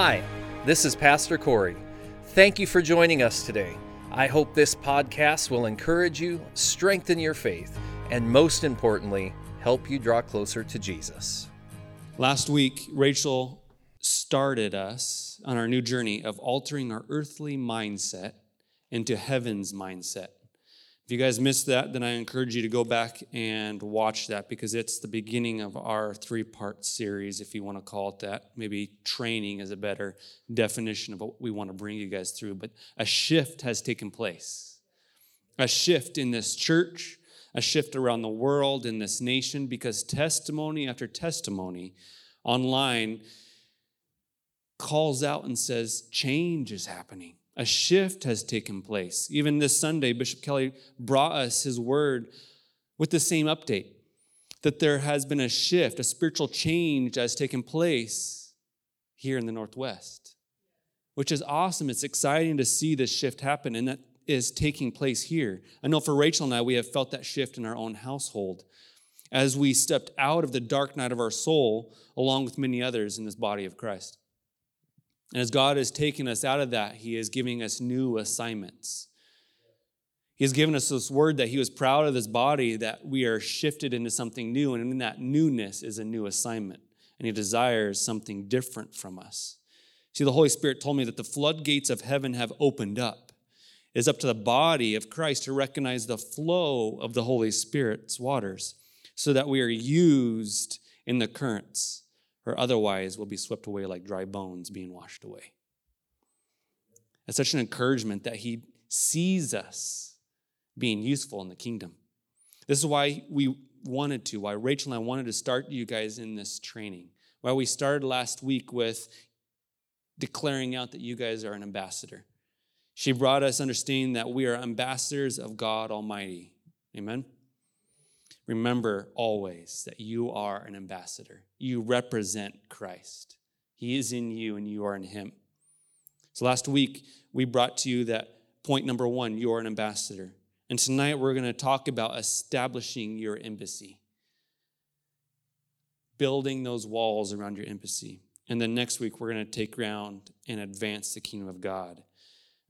Hi, this is Pastor Corey. Thank you for joining us today. I hope this podcast will encourage you, strengthen your faith, and most importantly, help you draw closer to Jesus. Last week, Rachel started us on our new journey of altering our earthly mindset into heaven's mindset. If you guys missed that, then I encourage you to go back and watch that because it's the beginning of our three part series, if you want to call it that. Maybe training is a better definition of what we want to bring you guys through. But a shift has taken place. A shift in this church, a shift around the world, in this nation, because testimony after testimony online calls out and says, change is happening. A shift has taken place. Even this Sunday, Bishop Kelly brought us his word with the same update that there has been a shift, a spiritual change has taken place here in the Northwest, which is awesome. It's exciting to see this shift happen, and that is taking place here. I know for Rachel and I, we have felt that shift in our own household as we stepped out of the dark night of our soul, along with many others in this body of Christ. And as God has taken us out of that, He is giving us new assignments. He has given us this word that He was proud of this body, that we are shifted into something new. And in that newness is a new assignment. And He desires something different from us. See, the Holy Spirit told me that the floodgates of heaven have opened up. It is up to the body of Christ to recognize the flow of the Holy Spirit's waters so that we are used in the currents or otherwise we'll be swept away like dry bones being washed away. It's such an encouragement that he sees us being useful in the kingdom. This is why we wanted to, why Rachel and I wanted to start you guys in this training. Why we started last week with declaring out that you guys are an ambassador. She brought us understanding that we are ambassadors of God Almighty. Amen. Remember always that you are an ambassador. You represent Christ. He is in you and you are in him. So last week, we brought to you that point number one you are an ambassador. And tonight, we're going to talk about establishing your embassy, building those walls around your embassy. And then next week, we're going to take ground and advance the kingdom of God.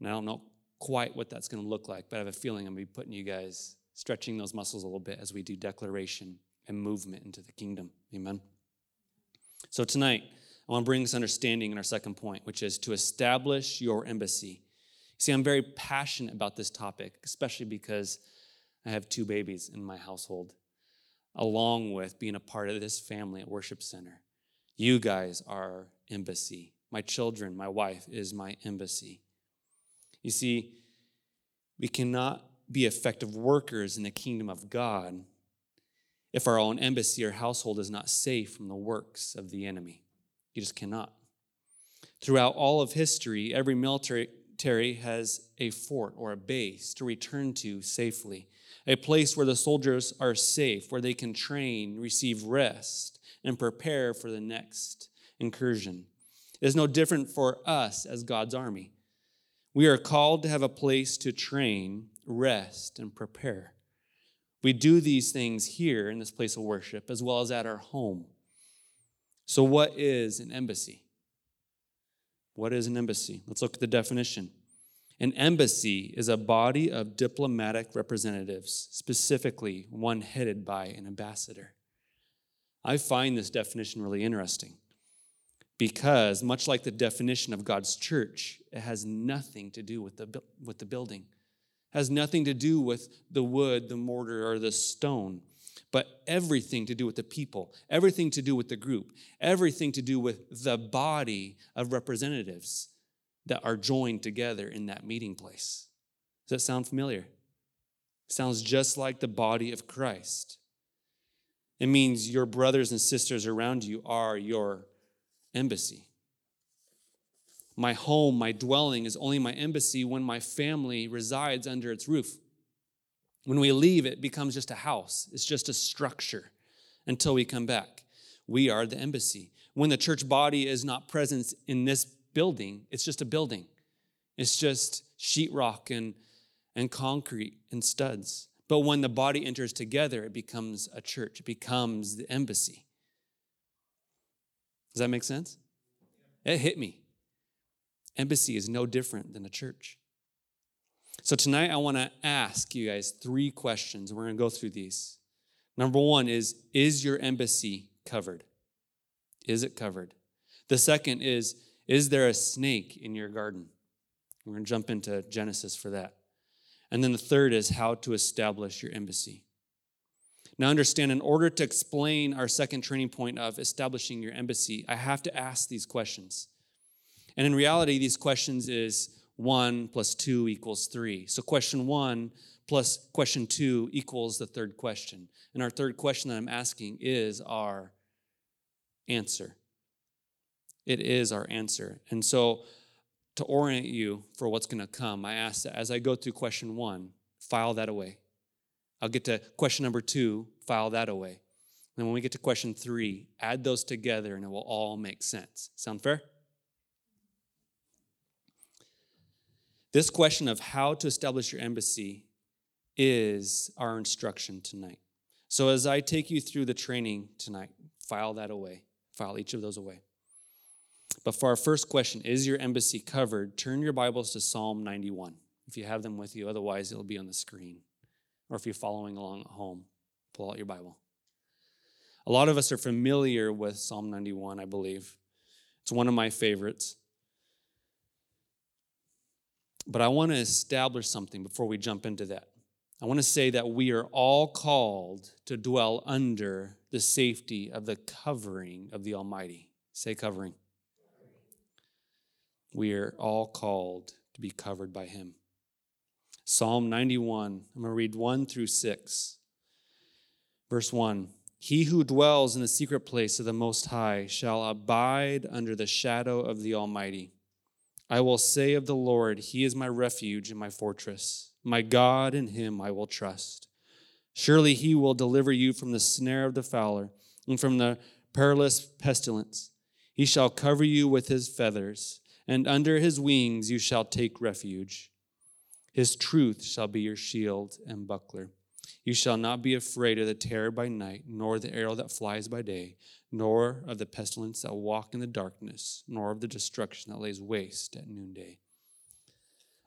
And I don't know quite what that's going to look like, but I have a feeling I'm going to be putting you guys stretching those muscles a little bit as we do declaration and movement into the kingdom. Amen. So tonight, I want to bring this understanding in our second point, which is to establish your embassy. See, I'm very passionate about this topic, especially because I have two babies in my household, along with being a part of this family at Worship Center. You guys are embassy. My children, my wife is my embassy. You see, we cannot be effective workers in the kingdom of God if our own embassy or household is not safe from the works of the enemy. You just cannot. Throughout all of history, every military has a fort or a base to return to safely, a place where the soldiers are safe, where they can train, receive rest, and prepare for the next incursion. It is no different for us as God's army. We are called to have a place to train rest, and prepare. We do these things here in this place of worship as well as at our home. So, what is an embassy? What is an embassy? Let's look at the definition. An embassy is a body of diplomatic representatives, specifically one headed by an ambassador. I find this definition really interesting because, much like the definition of God's church, it has nothing to do with the, with the building has nothing to do with the wood, the mortar, or the stone, but everything to do with the people, everything to do with the group, everything to do with the body of representatives that are joined together in that meeting place. Does that sound familiar? sounds just like the body of Christ. It means your brothers and sisters around you are your embassy. My home, my dwelling is only my embassy when my family resides under its roof. When we leave, it becomes just a house, it's just a structure until we come back. We are the embassy. When the church body is not present in this building, it's just a building. It's just sheetrock and, and concrete and studs. But when the body enters together, it becomes a church, it becomes the embassy. Does that make sense? It hit me Embassy is no different than a church. So tonight, I want to ask you guys three questions. We're going to go through these. Number one is Is your embassy covered? Is it covered? The second is Is there a snake in your garden? We're going to jump into Genesis for that. And then the third is how to establish your embassy. Now, understand, in order to explain our second training point of establishing your embassy, I have to ask these questions. And in reality, these questions is one plus two equals three. So, question one plus question two equals the third question. And our third question that I'm asking is our answer. It is our answer. And so, to orient you for what's going to come, I ask that as I go through question one, file that away. I'll get to question number two, file that away. And when we get to question three, add those together and it will all make sense. Sound fair? This question of how to establish your embassy is our instruction tonight. So as I take you through the training tonight, file that away, file each of those away. But for our first question, is your embassy covered? Turn your Bibles to Psalm 91 if you have them with you. Otherwise, it'll be on the screen. Or if you're following along at home, pull out your Bible. A lot of us are familiar with Psalm 91, I believe. It's one of my favorites. But I want to establish something before we jump into that. I want to say that we are all called to dwell under the safety of the covering of the Almighty. Say covering. We are all called to be covered by Him. Psalm 91, I'm going to read 1 through 6. Verse 1 He who dwells in the secret place of the Most High shall abide under the shadow of the Almighty. I will say of the Lord, He is my refuge and my fortress. My God, in Him I will trust. Surely He will deliver you from the snare of the fowler and from the perilous pestilence. He shall cover you with His feathers, and under His wings you shall take refuge. His truth shall be your shield and buckler. You shall not be afraid of the terror by night, nor the arrow that flies by day nor of the pestilence that walk in the darkness, nor of the destruction that lays waste at noonday.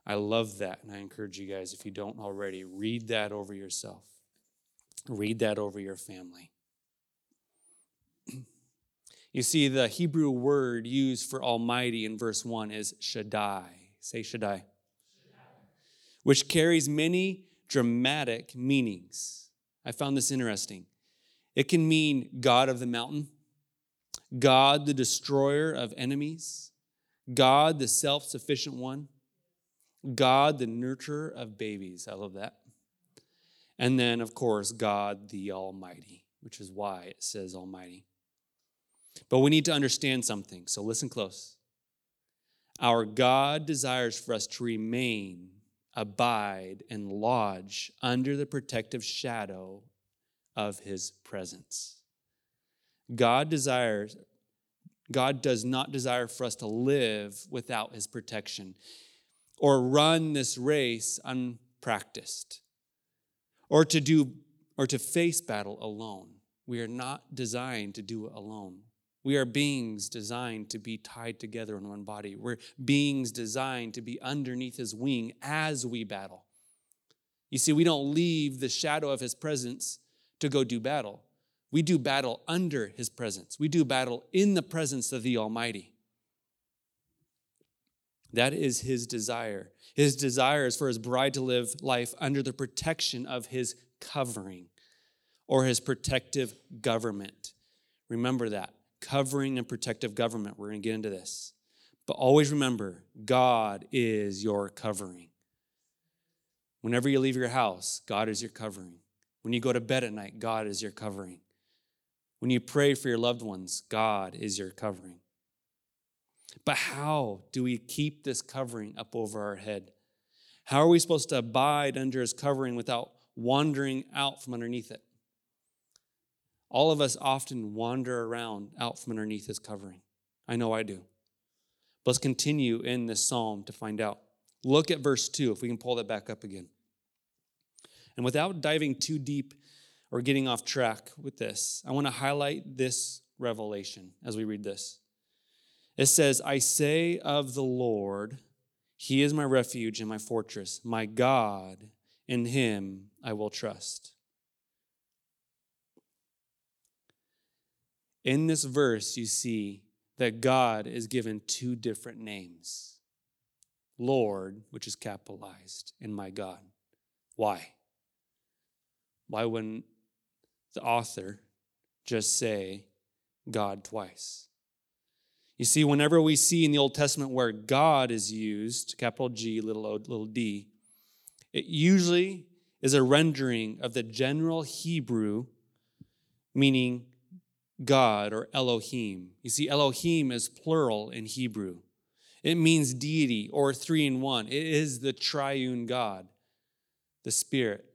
I love that, and I encourage you guys, if you don't already, read that over yourself. Read that over your family. You see, the Hebrew word used for Almighty in verse 1 is Shaddai. Say Shaddai. Shaddai. Which carries many dramatic meanings. I found this interesting. It can mean God of the mountain, God the destroyer of enemies, God the self sufficient one, God the nurturer of babies. I love that. And then, of course, God the Almighty, which is why it says Almighty. But we need to understand something, so listen close. Our God desires for us to remain, abide, and lodge under the protective shadow of his presence. God desires God does not desire for us to live without his protection or run this race unpracticed or to do or to face battle alone. We are not designed to do it alone. We are beings designed to be tied together in one body. We're beings designed to be underneath his wing as we battle. You see, we don't leave the shadow of his presence to go do battle. We do battle under his presence, we do battle in the presence of the Almighty. That is his desire. His desire is for his bride to live life under the protection of his covering or his protective government. Remember that covering and protective government. We're going to get into this. But always remember, God is your covering. Whenever you leave your house, God is your covering. When you go to bed at night, God is your covering. When you pray for your loved ones, God is your covering. But how do we keep this covering up over our head? How are we supposed to abide under his covering without wandering out from underneath it? All of us often wander around out from underneath his covering. I know I do. Let's continue in this psalm to find out. Look at verse 2, if we can pull that back up again. And without diving too deep or getting off track with this, I want to highlight this revelation as we read this. It says, I say of the Lord, He is my refuge and my fortress, my God, in Him I will trust. In this verse, you see that God is given two different names Lord, which is capitalized, and my God. Why? Why wouldn't the author just say God twice? You see, whenever we see in the Old Testament where God is used, capital G, little o, little d, it usually is a rendering of the general Hebrew meaning God or Elohim. You see, Elohim is plural in Hebrew. It means deity or three in one. It is the triune God, the Spirit,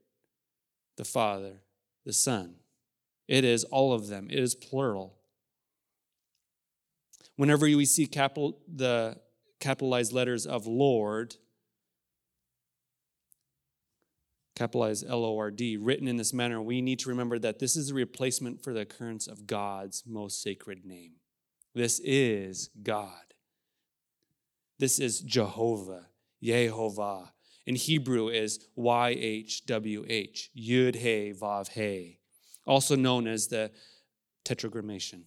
the Father, the Son. It is all of them, it is plural. Whenever we see capital, the capitalized letters of Lord, capitalized L O R D, written in this manner, we need to remember that this is a replacement for the occurrence of God's most sacred name. This is God. This is Jehovah, Yehovah. In Hebrew is Y H W H, Yud He Vav He, also known as the Tetragrammaton.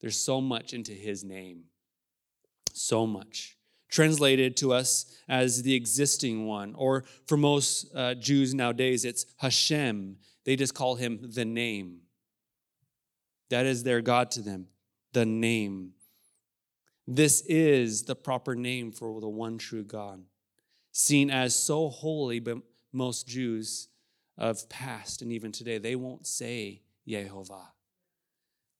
There's so much into his name. So much translated to us as the existing one. Or for most uh, Jews nowadays, it's Hashem. They just call him the name. That is their God to them, the name. This is the proper name for the one true God, seen as so holy, but most Jews of past and even today, they won't say Yehovah.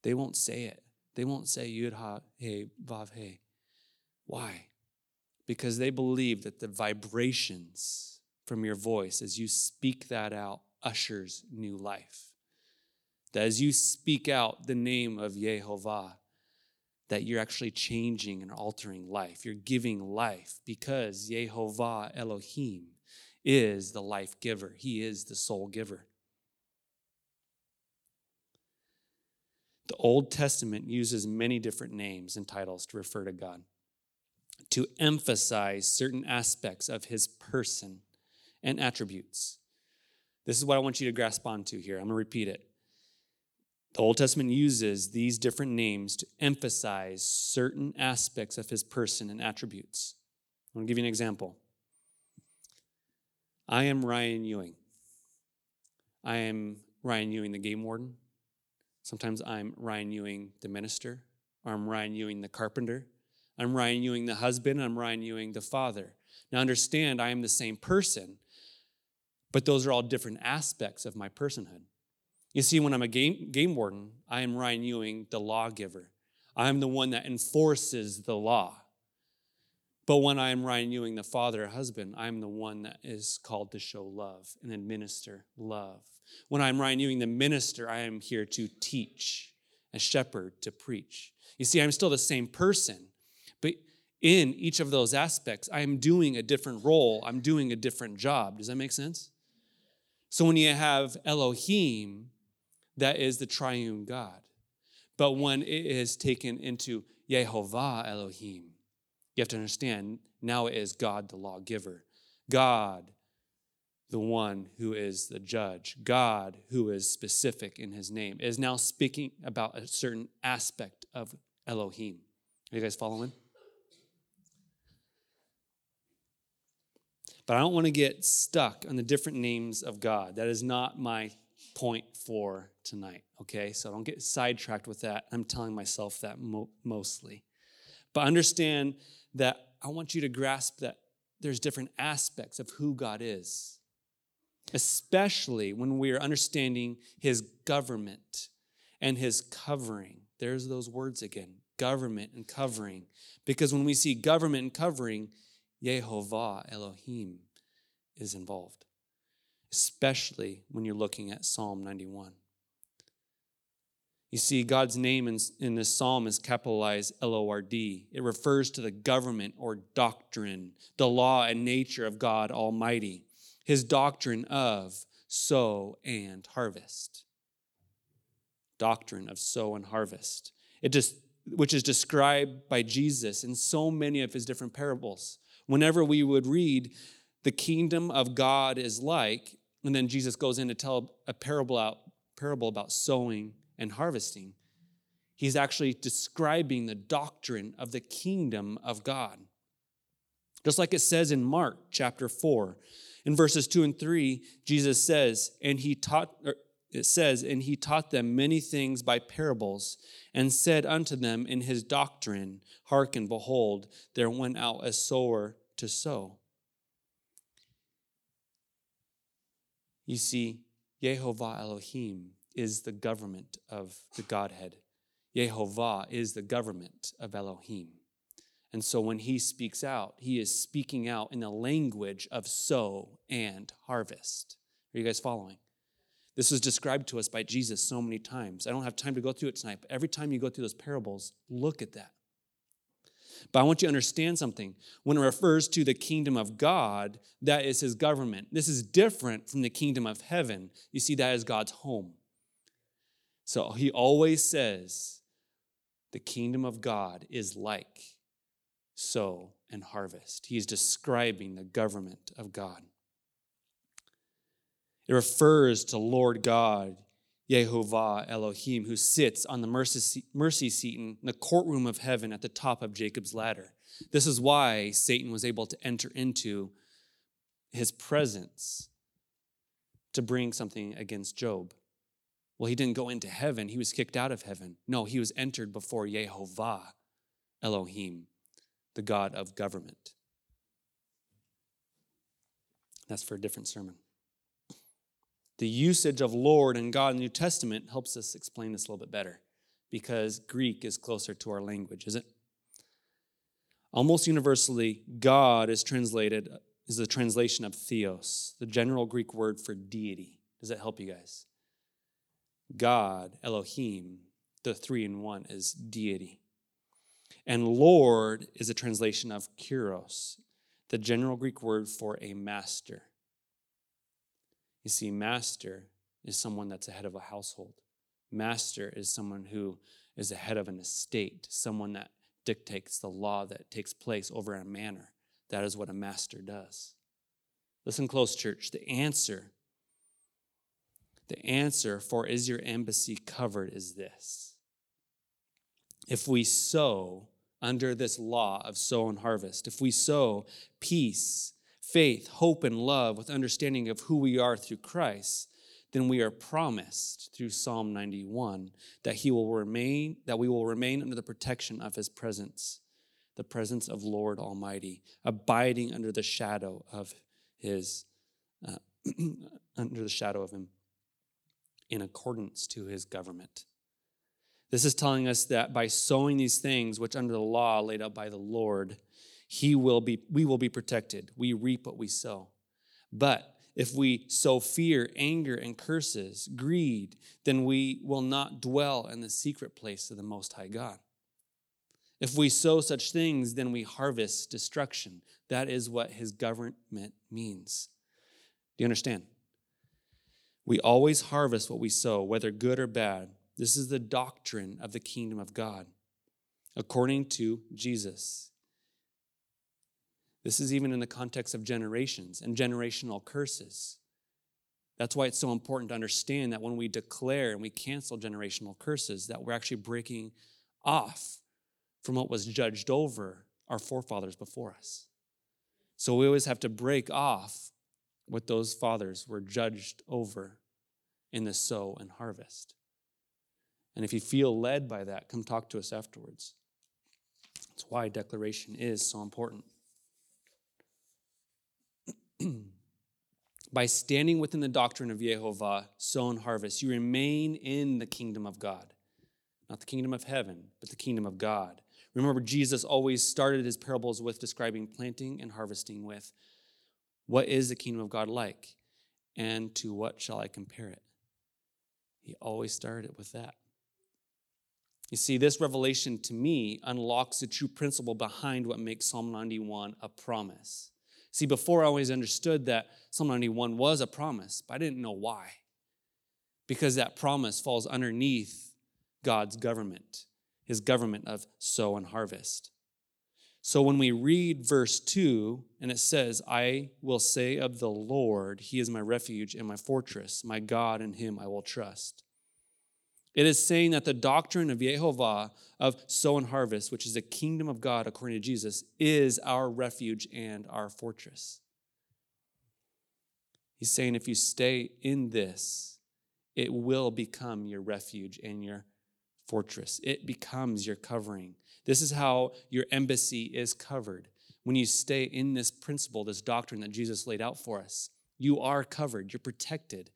They won't say it. They won't say Yud Ha He Vav He. Why? because they believe that the vibrations from your voice as you speak that out ushers new life. That as you speak out the name of Yehovah, that you're actually changing and altering life. You're giving life because Yehovah Elohim is the life giver, He is the soul giver. The Old Testament uses many different names and titles to refer to God to emphasize certain aspects of his person and attributes. This is what I want you to grasp onto here. I'm going to repeat it. The Old Testament uses these different names to emphasize certain aspects of his person and attributes. I'm going to give you an example. I am Ryan Ewing. I am Ryan Ewing, the game warden. Sometimes I'm Ryan Ewing, the minister, I'm Ryan Ewing, the carpenter. I'm Ryan Ewing, the husband. I'm Ryan Ewing, the father. Now, understand, I am the same person, but those are all different aspects of my personhood. You see, when I'm a game, game warden, I am Ryan Ewing, the lawgiver. I'm the one that enforces the law. But when I am Ryan Ewing, the father husband, I'm the one that is called to show love and administer love. When I'm Ryan Ewing, the minister, I am here to teach, a shepherd to preach. You see, I'm still the same person, but in each of those aspects, I am doing a different role, I'm doing a different job. Does that make sense? So when you have Elohim, that is the triune God. But when it is taken into Yehovah Elohim, you have to understand now it is God the lawgiver, God the one who is the judge, God who is specific in his name, is now speaking about a certain aspect of Elohim. Are you guys following? But I don't want to get stuck on the different names of God. That is not my point for tonight, okay? So don't get sidetracked with that. I'm telling myself that mo- mostly. But understand that I want you to grasp that there's different aspects of who God is, especially when we are understanding his government and his covering. There's those words again government and covering. Because when we see government and covering, Yehovah Elohim is involved, especially when you're looking at Psalm 91. You see, God's name in, in this psalm is capitalized L O R D. It refers to the government or doctrine, the law and nature of God Almighty, his doctrine of sow and harvest. Doctrine of sow and harvest. It just which is described by Jesus in so many of his different parables. Whenever we would read, the kingdom of God is like, and then Jesus goes in to tell a parable, out, parable about sowing and harvesting. He's actually describing the doctrine of the kingdom of God. Just like it says in Mark chapter 4, in verses 2 and 3, Jesus says, and he taught, er, it says, and he taught them many things by parables, and said unto them in his doctrine, Hearken, behold, there went out a sower to sow. You see, Yehovah Elohim is the government of the Godhead. Yehovah is the government of Elohim. And so when he speaks out, he is speaking out in the language of sow and harvest. Are you guys following? This was described to us by Jesus so many times. I don't have time to go through it tonight, but every time you go through those parables, look at that. But I want you to understand something. When it refers to the kingdom of God, that is his government. This is different from the kingdom of heaven. You see, that is God's home. So he always says, the kingdom of God is like sow and harvest. He's describing the government of God. It refers to Lord God, Yehovah Elohim, who sits on the mercy seat in the courtroom of heaven at the top of Jacob's ladder. This is why Satan was able to enter into his presence to bring something against Job. Well, he didn't go into heaven, he was kicked out of heaven. No, he was entered before Yehovah Elohim, the God of government. That's for a different sermon. The usage of Lord and God in the New Testament helps us explain this a little bit better because Greek is closer to our language, is it? Almost universally, God is translated is the translation of theos, the general Greek word for deity. Does that help you guys? God, Elohim, the three in one is deity. And Lord is a translation of kuros, the general Greek word for a master. You see, master is someone that's a head of a household. Master is someone who is a head of an estate, someone that dictates the law that takes place over a manor. That is what a master does. Listen close, church. The answer, the answer for is your embassy covered is this. If we sow under this law of sow and harvest, if we sow peace faith, hope, and love with understanding of who we are through Christ, then we are promised through Psalm 91 that he will remain that we will remain under the protection of his presence, the presence of Lord Almighty, abiding under the shadow of his uh, under the shadow of him in accordance to his government. This is telling us that by sowing these things which under the law laid out by the Lord, he will be, we will be protected. We reap what we sow. But if we sow fear, anger, and curses, greed, then we will not dwell in the secret place of the Most High God. If we sow such things, then we harvest destruction. That is what his government means. Do you understand? We always harvest what we sow, whether good or bad. This is the doctrine of the kingdom of God, according to Jesus. This is even in the context of generations and generational curses. That's why it's so important to understand that when we declare and we cancel generational curses, that we're actually breaking off from what was judged over our forefathers before us. So we always have to break off what those fathers were judged over in the sow and harvest. And if you feel led by that, come talk to us afterwards. That's why declaration is so important. By standing within the doctrine of Jehovah, sow and harvest, you remain in the kingdom of God. Not the kingdom of heaven, but the kingdom of God. Remember, Jesus always started his parables with describing planting and harvesting with what is the kingdom of God like? And to what shall I compare it? He always started it with that. You see, this revelation to me unlocks the true principle behind what makes Psalm 91 a promise. See, before I always understood that Psalm 91 was a promise, but I didn't know why. Because that promise falls underneath God's government. his government of sow and harvest. So when we read verse 2, and it says, I will say of the Lord, He is my refuge and my fortress, my God, in Him I will trust. It is saying that the doctrine of Yehovah, of sow and harvest, which is the kingdom of God according to Jesus, is our refuge and our fortress. He's saying if you stay in this, it will become your refuge and your fortress. It becomes your covering. This is how your embassy is covered. When you stay in this principle, this doctrine that Jesus laid out for us, you are covered, you're protected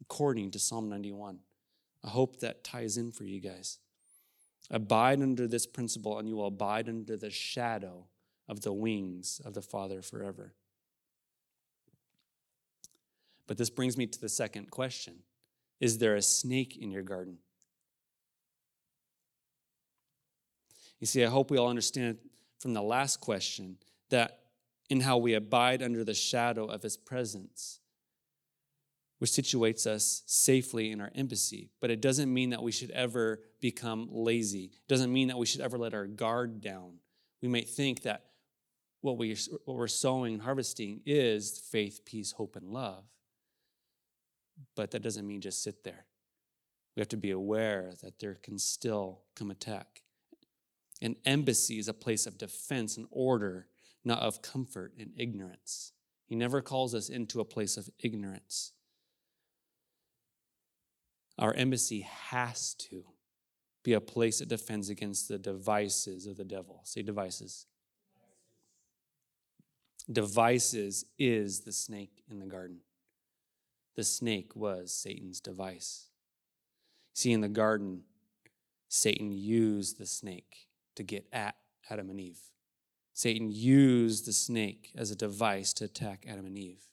according to Psalm 91. I hope that ties in for you guys. Abide under this principle, and you will abide under the shadow of the wings of the Father forever. But this brings me to the second question Is there a snake in your garden? You see, I hope we all understand from the last question that in how we abide under the shadow of his presence, which situates us safely in our embassy. But it doesn't mean that we should ever become lazy. It doesn't mean that we should ever let our guard down. We might think that what, we, what we're sowing and harvesting is faith, peace, hope, and love. But that doesn't mean just sit there. We have to be aware that there can still come attack. An embassy is a place of defense and order, not of comfort and ignorance. He never calls us into a place of ignorance. Our embassy has to be a place that defends against the devices of the devil. Say devices. Devices is the snake in the garden. The snake was Satan's device. See, in the garden, Satan used the snake to get at Adam and Eve. Satan used the snake as a device to attack Adam and Eve.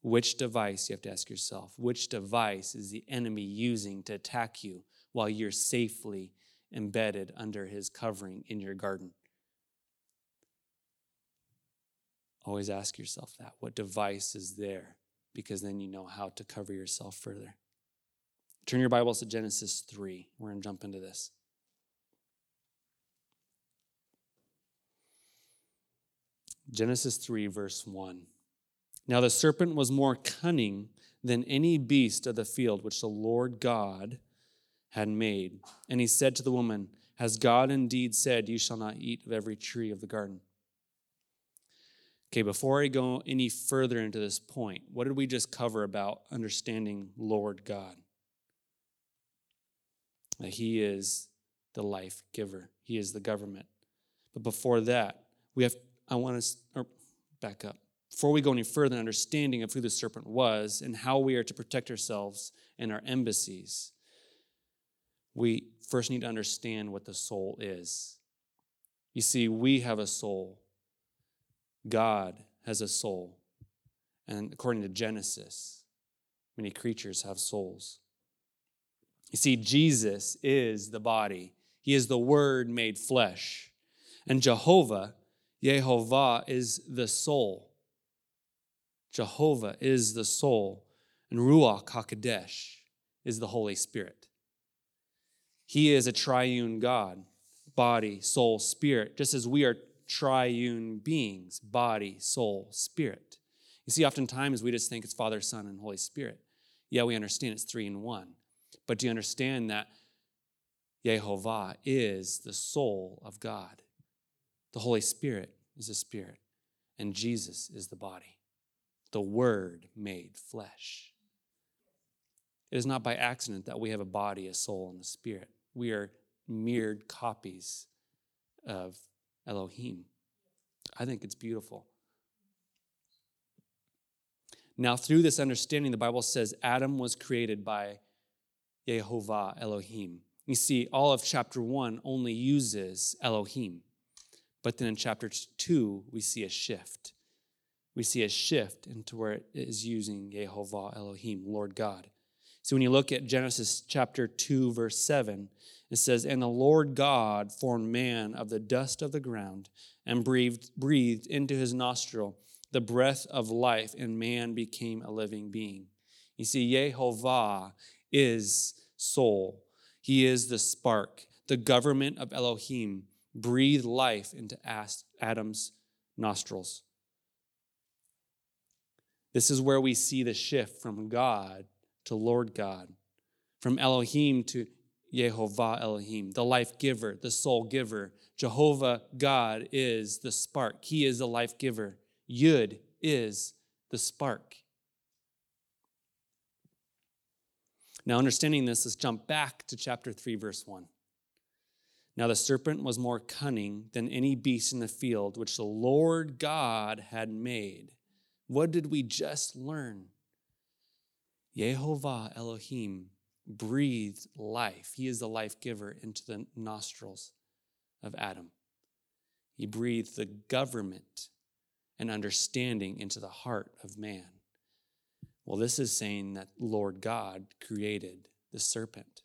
Which device, you have to ask yourself, which device is the enemy using to attack you while you're safely embedded under his covering in your garden? Always ask yourself that. What device is there? Because then you know how to cover yourself further. Turn your Bibles to Genesis 3. We're going to jump into this. Genesis 3, verse 1. Now the serpent was more cunning than any beast of the field which the Lord God had made. And he said to the woman, Has God indeed said, You shall not eat of every tree of the garden? Okay, before I go any further into this point, what did we just cover about understanding Lord God? That He is the life giver, He is the government. But before that, we have I want to back up. Before we go any further in understanding of who the serpent was and how we are to protect ourselves and our embassies, we first need to understand what the soul is. You see, we have a soul, God has a soul. And according to Genesis, many creatures have souls. You see, Jesus is the body, He is the Word made flesh. And Jehovah Yehovah is the soul. Jehovah is the soul. And Ruach HaKodesh is the Holy Spirit. He is a triune God, body, soul, spirit, just as we are triune beings, body, soul, spirit. You see, oftentimes we just think it's Father, Son, and Holy Spirit. Yeah, we understand it's three in one. But do you understand that Yehovah is the soul of God? The Holy Spirit is a spirit, and Jesus is the body, the Word made flesh. It is not by accident that we have a body, a soul, and a spirit. We are mirrored copies of Elohim. I think it's beautiful. Now, through this understanding, the Bible says Adam was created by Yehovah Elohim. You see, all of chapter one only uses Elohim. But then in chapter 2, we see a shift. We see a shift into where it is using Yehovah Elohim, Lord God. So when you look at Genesis chapter 2, verse 7, it says, And the Lord God formed man of the dust of the ground and breathed, breathed into his nostril the breath of life, and man became a living being. You see, Yehovah is soul. He is the spark the government of Elohim, breathed life into Adam's nostrils. This is where we see the shift from God to Lord God, from Elohim to Yehovah Elohim, the life giver, the soul giver. Jehovah God is the spark. He is the life giver. Yud is the spark. Now, understanding this, let's jump back to chapter 3, verse 1. Now, the serpent was more cunning than any beast in the field which the Lord God had made. What did we just learn? Yehovah Elohim breathed life. He is the life giver into the nostrils of Adam. He breathed the government and understanding into the heart of man. Well, this is saying that Lord God created the serpent.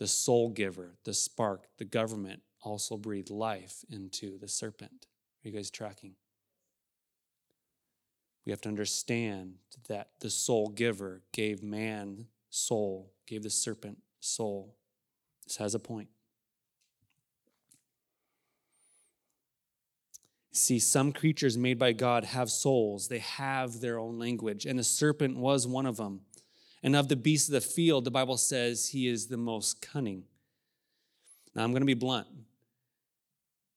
The soul giver, the spark, the government also breathed life into the serpent. Are you guys tracking? We have to understand that the soul giver gave man soul, gave the serpent soul. This has a point. See, some creatures made by God have souls, they have their own language, and the serpent was one of them. And of the beasts of the field, the Bible says he is the most cunning. Now, I'm going to be blunt.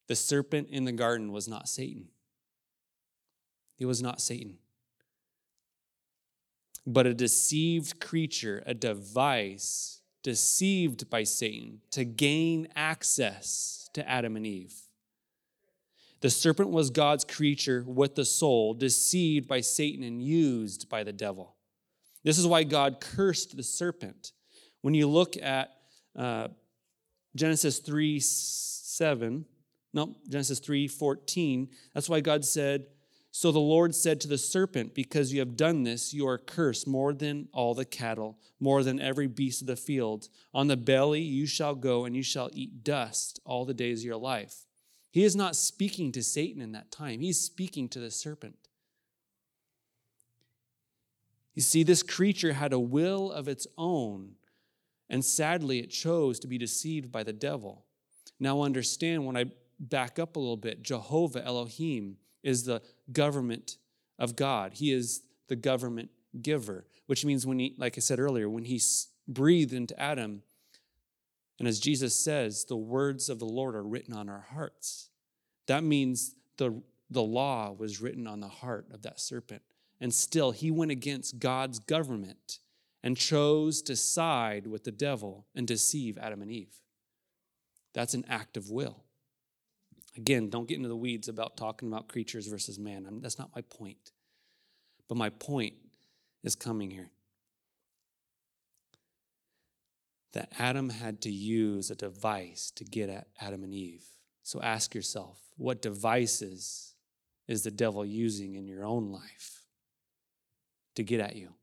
The serpent in the garden was not Satan. He was not Satan. But a deceived creature, a device deceived by Satan to gain access to Adam and Eve. The serpent was God's creature with the soul, deceived by Satan and used by the devil. This is why God cursed the serpent. When you look at uh, Genesis 3 7, no, Genesis 3 14, that's why God said, So the Lord said to the serpent, Because you have done this, you are cursed more than all the cattle, more than every beast of the field. On the belly you shall go, and you shall eat dust all the days of your life. He is not speaking to Satan in that time, he's speaking to the serpent. You see, this creature had a will of its own, and sadly, it chose to be deceived by the devil. Now, understand when I back up a little bit, Jehovah Elohim is the government of God. He is the government giver, which means when he, like I said earlier, when he breathed into Adam, and as Jesus says, the words of the Lord are written on our hearts. That means the, the law was written on the heart of that serpent. And still, he went against God's government and chose to side with the devil and deceive Adam and Eve. That's an act of will. Again, don't get into the weeds about talking about creatures versus man. I'm, that's not my point. But my point is coming here that Adam had to use a device to get at Adam and Eve. So ask yourself what devices is the devil using in your own life to get at you?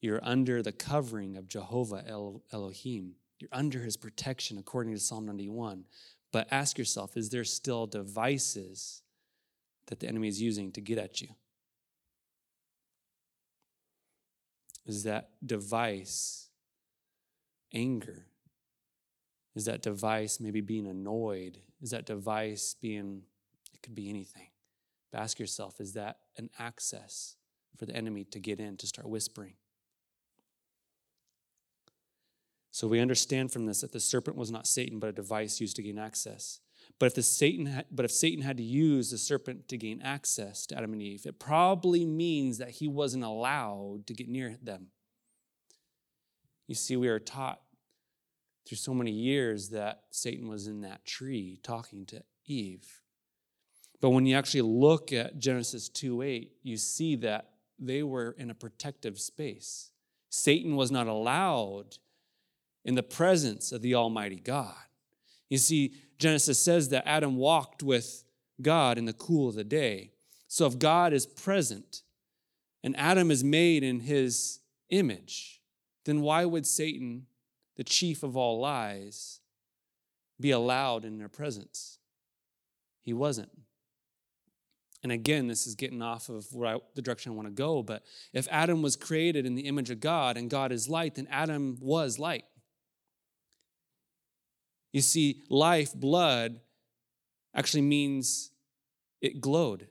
You're under the covering of Jehovah Elohim. You're under his protection according to Psalm 91. But ask yourself is there still devices that the enemy is using to get at you? Is that device anger? Is that device maybe being annoyed? Is that device being, it could be anything. But ask yourself, is that an access for the enemy to get in, to start whispering? So we understand from this that the serpent was not Satan, but a device used to gain access. But if, the Satan but if Satan had to use the serpent to gain access to Adam and Eve, it probably means that he wasn't allowed to get near them. You see, we are taught through so many years that Satan was in that tree talking to Eve. But when you actually look at Genesis 2 8, you see that they were in a protective space. Satan was not allowed in the presence of the Almighty God. You see, Genesis says that Adam walked with God in the cool of the day. So if God is present and Adam is made in his image, then why would Satan the chief of all lies, be allowed in their presence. He wasn't. And again, this is getting off of I, the direction I want to go, but if Adam was created in the image of God and God is light, then Adam was light. You see, life, blood, actually means it glowed.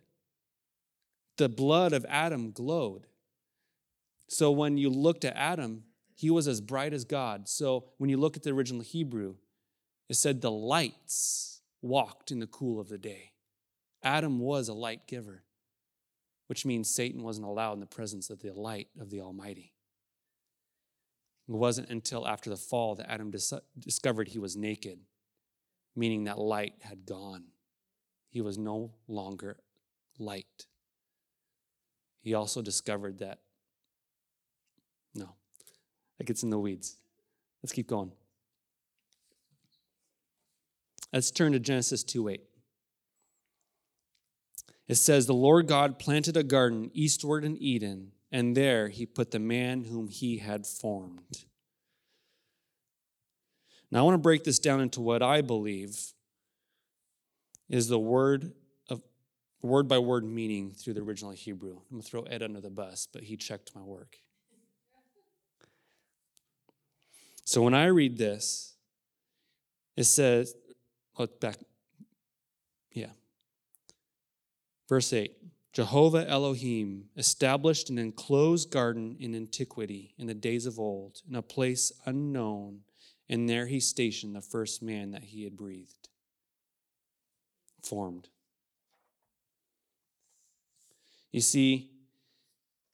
The blood of Adam glowed. So when you looked at Adam, he was as bright as God. So when you look at the original Hebrew, it said the lights walked in the cool of the day. Adam was a light giver, which means Satan wasn't allowed in the presence of the light of the Almighty. It wasn't until after the fall that Adam dis- discovered he was naked, meaning that light had gone. He was no longer light. He also discovered that, no, that gets in the weeds. Let's keep going. Let's turn to Genesis 2 8. It says, The Lord God planted a garden eastward in Eden, and there he put the man whom he had formed. Now, I want to break this down into what I believe is the word of word by word meaning through the original Hebrew. I'm going to throw Ed under the bus, but he checked my work. So when I read this, it says, look back. Yeah. Verse 8 Jehovah Elohim established an enclosed garden in antiquity in the days of old, in a place unknown, and there he stationed the first man that he had breathed, formed. You see,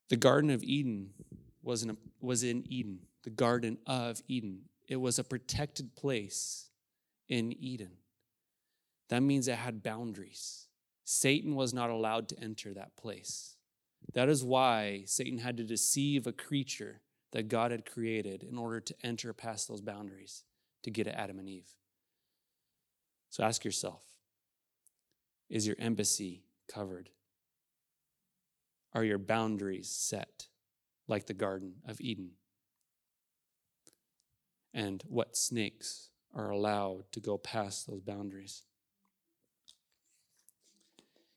the Garden of Eden was in, a, was in Eden, the Garden of Eden. It was a protected place in Eden. That means it had boundaries. Satan was not allowed to enter that place. That is why Satan had to deceive a creature that God had created in order to enter past those boundaries to get at Adam and Eve. So ask yourself is your embassy covered? Are your boundaries set like the Garden of Eden? And what snakes are allowed to go past those boundaries?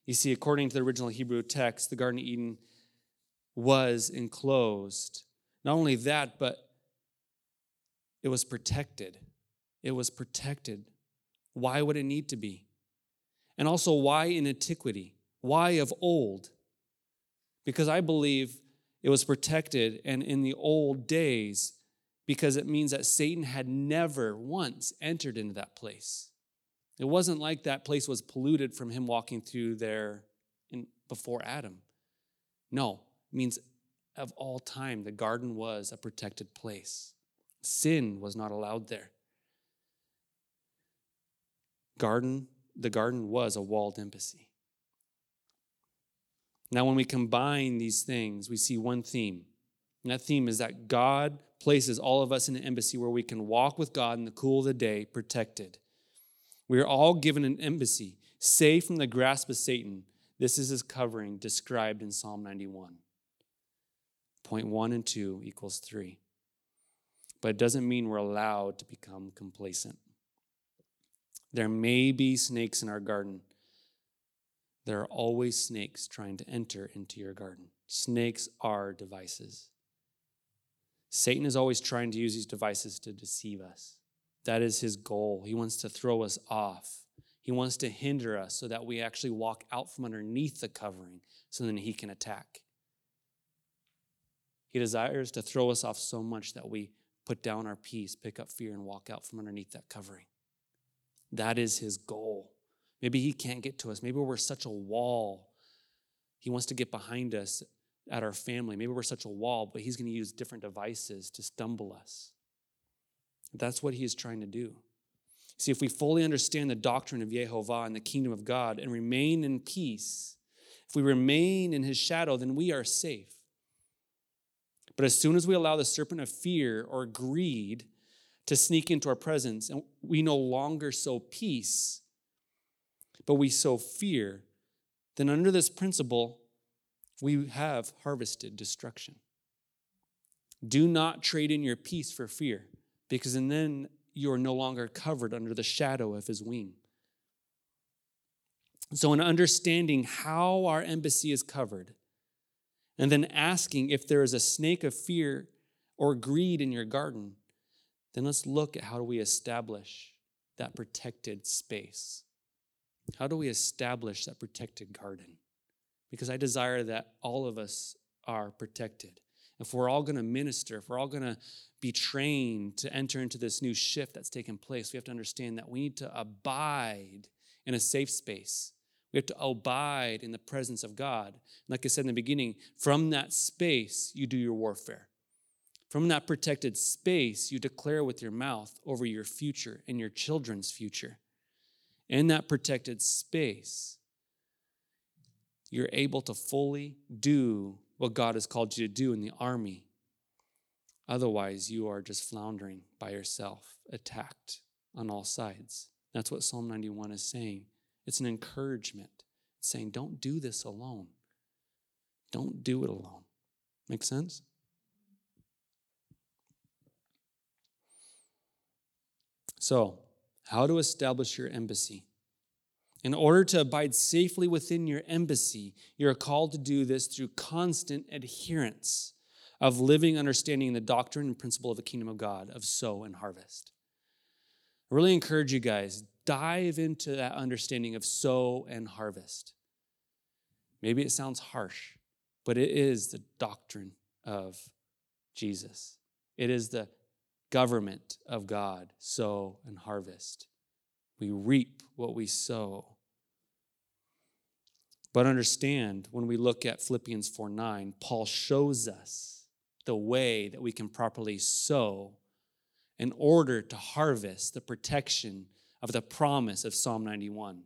You see, according to the original Hebrew text, the Garden of Eden was enclosed. Not only that, but it was protected. It was protected. Why would it need to be? And also, why in antiquity? Why of old? Because I believe it was protected and in the old days because it means that Satan had never once entered into that place. It wasn't like that place was polluted from him walking through there in, before Adam. No, it means of all time, the garden was a protected place. Sin was not allowed there. Garden, the garden was a walled embassy. Now, when we combine these things, we see one theme. And that theme is that God places all of us in an embassy where we can walk with God in the cool of the day, protected. We are all given an embassy, safe from the grasp of Satan. This is his covering described in Psalm 91. Point one and two equals three. But it doesn't mean we're allowed to become complacent. There may be snakes in our garden. There are always snakes trying to enter into your garden. Snakes are devices. Satan is always trying to use these devices to deceive us. That is his goal. He wants to throw us off. He wants to hinder us so that we actually walk out from underneath the covering so then he can attack. He desires to throw us off so much that we put down our peace, pick up fear, and walk out from underneath that covering. That is his goal. Maybe he can't get to us. Maybe we're such a wall. He wants to get behind us at our family. Maybe we're such a wall, but he's going to use different devices to stumble us. That's what he is trying to do. See, if we fully understand the doctrine of Jehovah and the kingdom of God and remain in peace, if we remain in his shadow, then we are safe. But as soon as we allow the serpent of fear or greed to sneak into our presence, and we no longer sow peace, but we sow fear, then under this principle, we have harvested destruction. Do not trade in your peace for fear because then you are no longer covered under the shadow of his wing. So, in understanding how our embassy is covered, and then asking if there is a snake of fear or greed in your garden, then let's look at how do we establish that protected space? How do we establish that protected garden? Because I desire that all of us are protected. If we're all going to minister, if we're all going to be trained to enter into this new shift that's taken place, we have to understand that we need to abide in a safe space. We have to abide in the presence of God. Like I said in the beginning, from that space, you do your warfare. From that protected space, you declare with your mouth over your future and your children's future. In that protected space, you're able to fully do what God has called you to do in the army. Otherwise, you are just floundering by yourself, attacked on all sides. That's what Psalm 91 is saying. It's an encouragement. It's saying, don't do this alone. Don't do it alone. Make sense? So, how to establish your embassy? In order to abide safely within your embassy, you are called to do this through constant adherence of living understanding the doctrine and principle of the kingdom of God of sow and harvest. I really encourage you guys, dive into that understanding of sow and harvest. Maybe it sounds harsh, but it is the doctrine of Jesus. It is the government of God, sow and harvest. We reap what we sow. But understand when we look at Philippians 4 9, Paul shows us the way that we can properly sow in order to harvest the protection of the promise of Psalm 91.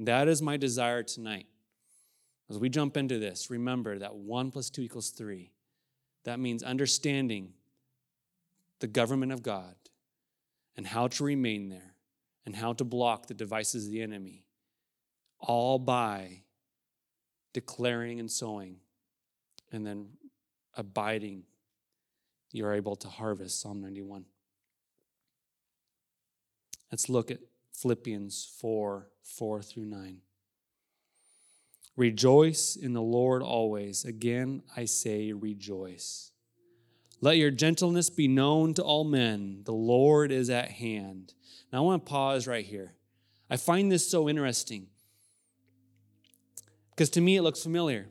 That is my desire tonight. As we jump into this, remember that 1 plus 2 equals 3. That means understanding the government of God and how to remain there and how to block the devices of the enemy, all by declaring and sowing, and then abiding, you're able to harvest Psalm 91. Let's look at Philippians 4 4 through 9. Rejoice in the Lord always. Again, I say rejoice. Let your gentleness be known to all men. The Lord is at hand. Now, I want to pause right here. I find this so interesting because to me it looks familiar.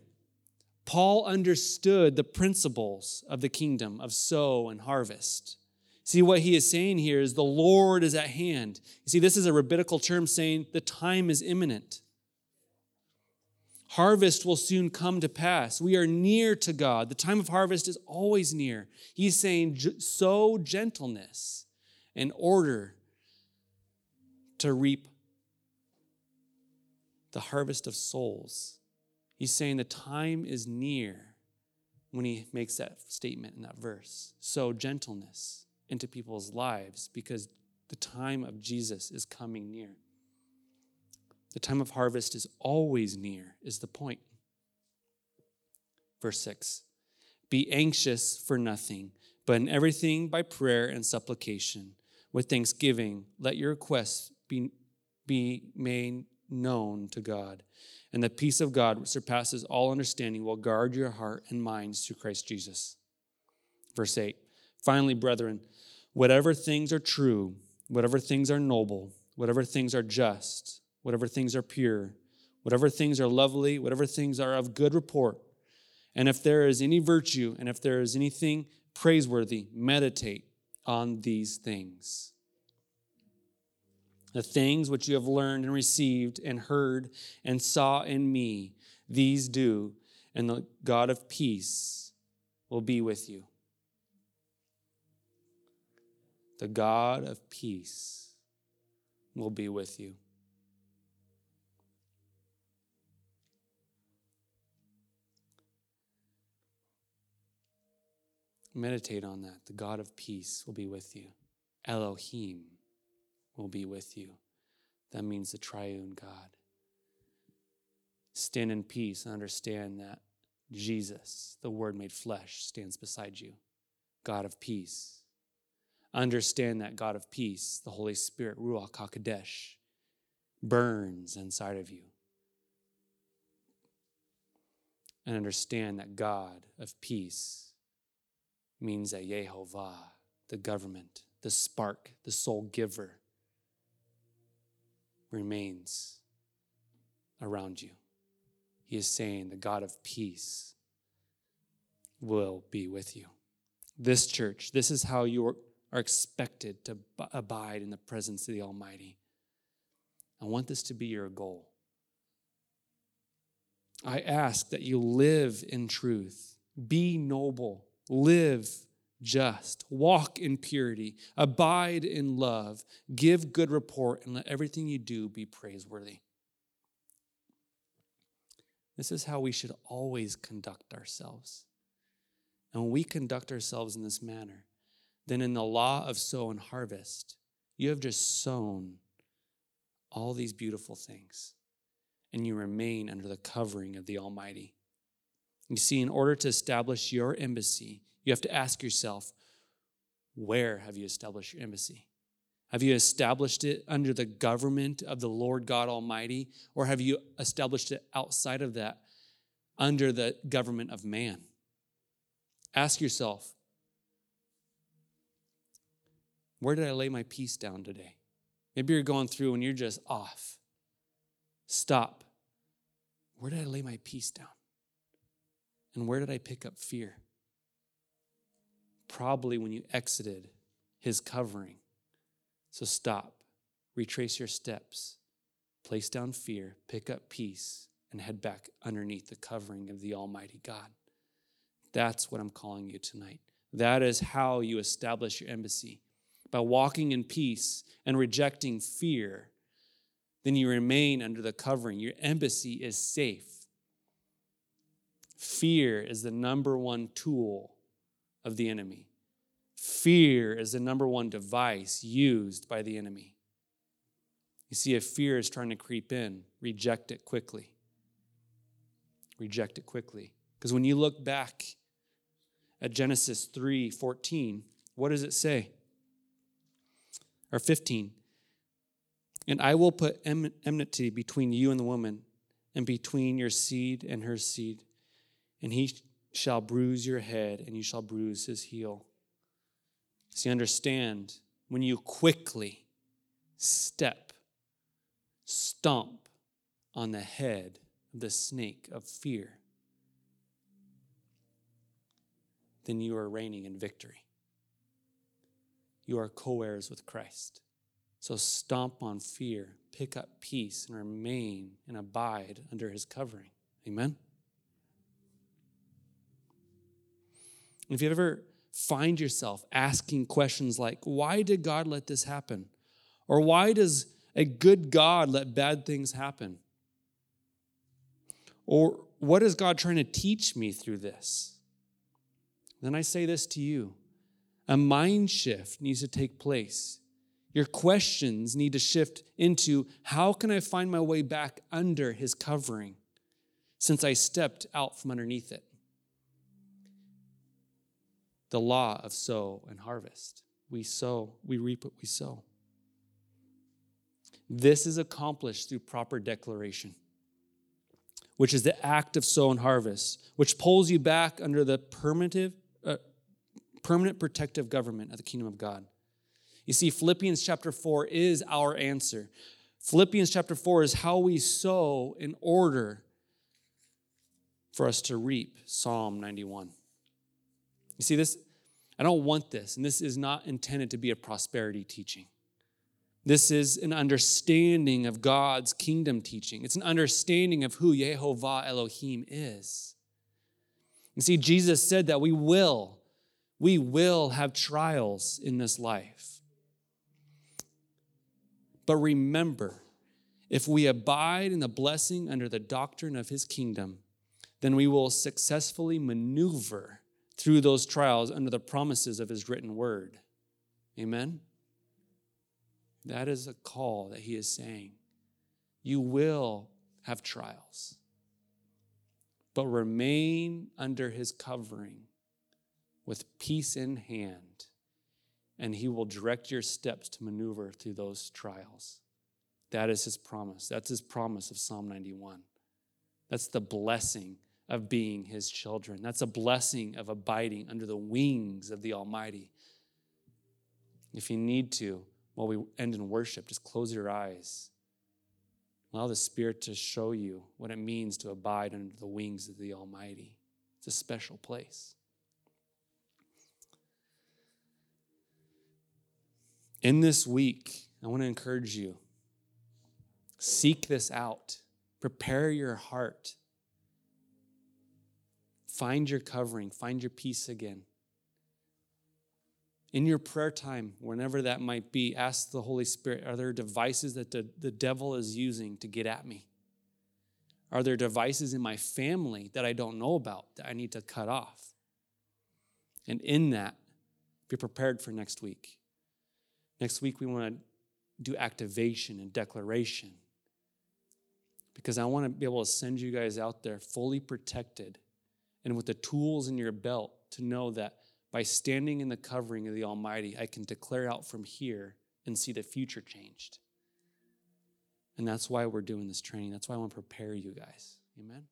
Paul understood the principles of the kingdom of sow and harvest. See, what he is saying here is the Lord is at hand. You see, this is a rabbinical term saying the time is imminent. Harvest will soon come to pass. We are near to God. The time of harvest is always near. He's saying, sow gentleness in order to reap the harvest of souls. He's saying the time is near when he makes that statement in that verse. So, gentleness into people's lives because the time of Jesus is coming near. The time of harvest is always near, is the point. Verse 6 Be anxious for nothing, but in everything by prayer and supplication, with thanksgiving, let your requests be, be made known to God. And the peace of God, which surpasses all understanding, will guard your heart and minds through Christ Jesus. Verse 8 Finally, brethren, whatever things are true, whatever things are noble, whatever things are just, whatever things are pure, whatever things are lovely, whatever things are of good report, and if there is any virtue and if there is anything praiseworthy, meditate on these things the things which you have learned and received and heard and saw in me, these do, and the God of peace will be with you. The God of peace will be with you. Meditate on that. The God of peace will be with you. Elohim will be with you. That means the triune God. Stand in peace and understand that Jesus, the Word made flesh, stands beside you, God of peace. Understand that God of peace, the Holy Spirit, Ruach HaKodesh, burns inside of you. And understand that God of peace means that Yehovah, the government, the spark, the soul giver, remains around you. He is saying the God of peace will be with you. This church, this is how you are expected to abide in the presence of the Almighty. I want this to be your goal. I ask that you live in truth, be noble, live just, walk in purity, abide in love, give good report, and let everything you do be praiseworthy. This is how we should always conduct ourselves. And when we conduct ourselves in this manner, then in the law of sow and harvest, you have just sown all these beautiful things, and you remain under the covering of the Almighty. You see, in order to establish your embassy, you have to ask yourself, where have you established your embassy? Have you established it under the government of the Lord God Almighty, or have you established it outside of that under the government of man? Ask yourself, where did I lay my peace down today? Maybe you're going through and you're just off. Stop. Where did I lay my peace down? And where did I pick up fear? Probably when you exited his covering. So stop, retrace your steps, place down fear, pick up peace, and head back underneath the covering of the Almighty God. That's what I'm calling you tonight. That is how you establish your embassy by walking in peace and rejecting fear, then you remain under the covering. Your embassy is safe. Fear is the number one tool of the enemy. Fear is the number one device used by the enemy. You see, if fear is trying to creep in, reject it quickly. Reject it quickly. Because when you look back at Genesis 3 14, what does it say? or 15. And I will put enmity between you and the woman, and between your seed and her seed. And he shall bruise your head, and you shall bruise his heel. See, understand when you quickly step, stomp on the head of the snake of fear, then you are reigning in victory you are co heirs with Christ. So stomp on fear, pick up peace, and remain and abide under his covering. Amen? If you ever find yourself asking questions like, why did God let this happen? Or why does a good God let bad things happen? Or what is God trying to teach me through this? Then I say this to you a mind shift needs to take place. Your questions need to shift into how can I find my way back under his covering since I stepped out from underneath it? The law of sow and harvest. We sow, we reap what we sow. This is accomplished through proper declaration, which is the act of sow and harvest, which pulls you back under the permanent, uh, permanent protective government of the kingdom of God. You see, Philippians chapter 4 is our answer. Philippians chapter 4 is how we sow in order for us to reap Psalm 91. You see, this, I don't want this, and this is not intended to be a prosperity teaching. This is an understanding of God's kingdom teaching. It's an understanding of who Yehovah Elohim is. You see, Jesus said that we will we will have trials in this life. But remember, if we abide in the blessing under the doctrine of his kingdom, then we will successfully maneuver through those trials under the promises of his written word. Amen? That is a call that he is saying. You will have trials, but remain under his covering with peace in hand, and He will direct your steps to maneuver through those trials. That is His promise. That's His promise of Psalm 91. That's the blessing of being His children. That's a blessing of abiding under the wings of the Almighty. If you need to, while we end in worship, just close your eyes Allow the Spirit to show you what it means to abide under the wings of the Almighty. It's a special place. In this week, I want to encourage you seek this out, prepare your heart, find your covering, find your peace again. In your prayer time, whenever that might be, ask the Holy Spirit are there devices that the, the devil is using to get at me? Are there devices in my family that I don't know about that I need to cut off? And in that, be prepared for next week. Next week, we want to do activation and declaration because I want to be able to send you guys out there fully protected and with the tools in your belt to know that by standing in the covering of the Almighty, I can declare out from here and see the future changed. And that's why we're doing this training. That's why I want to prepare you guys. Amen.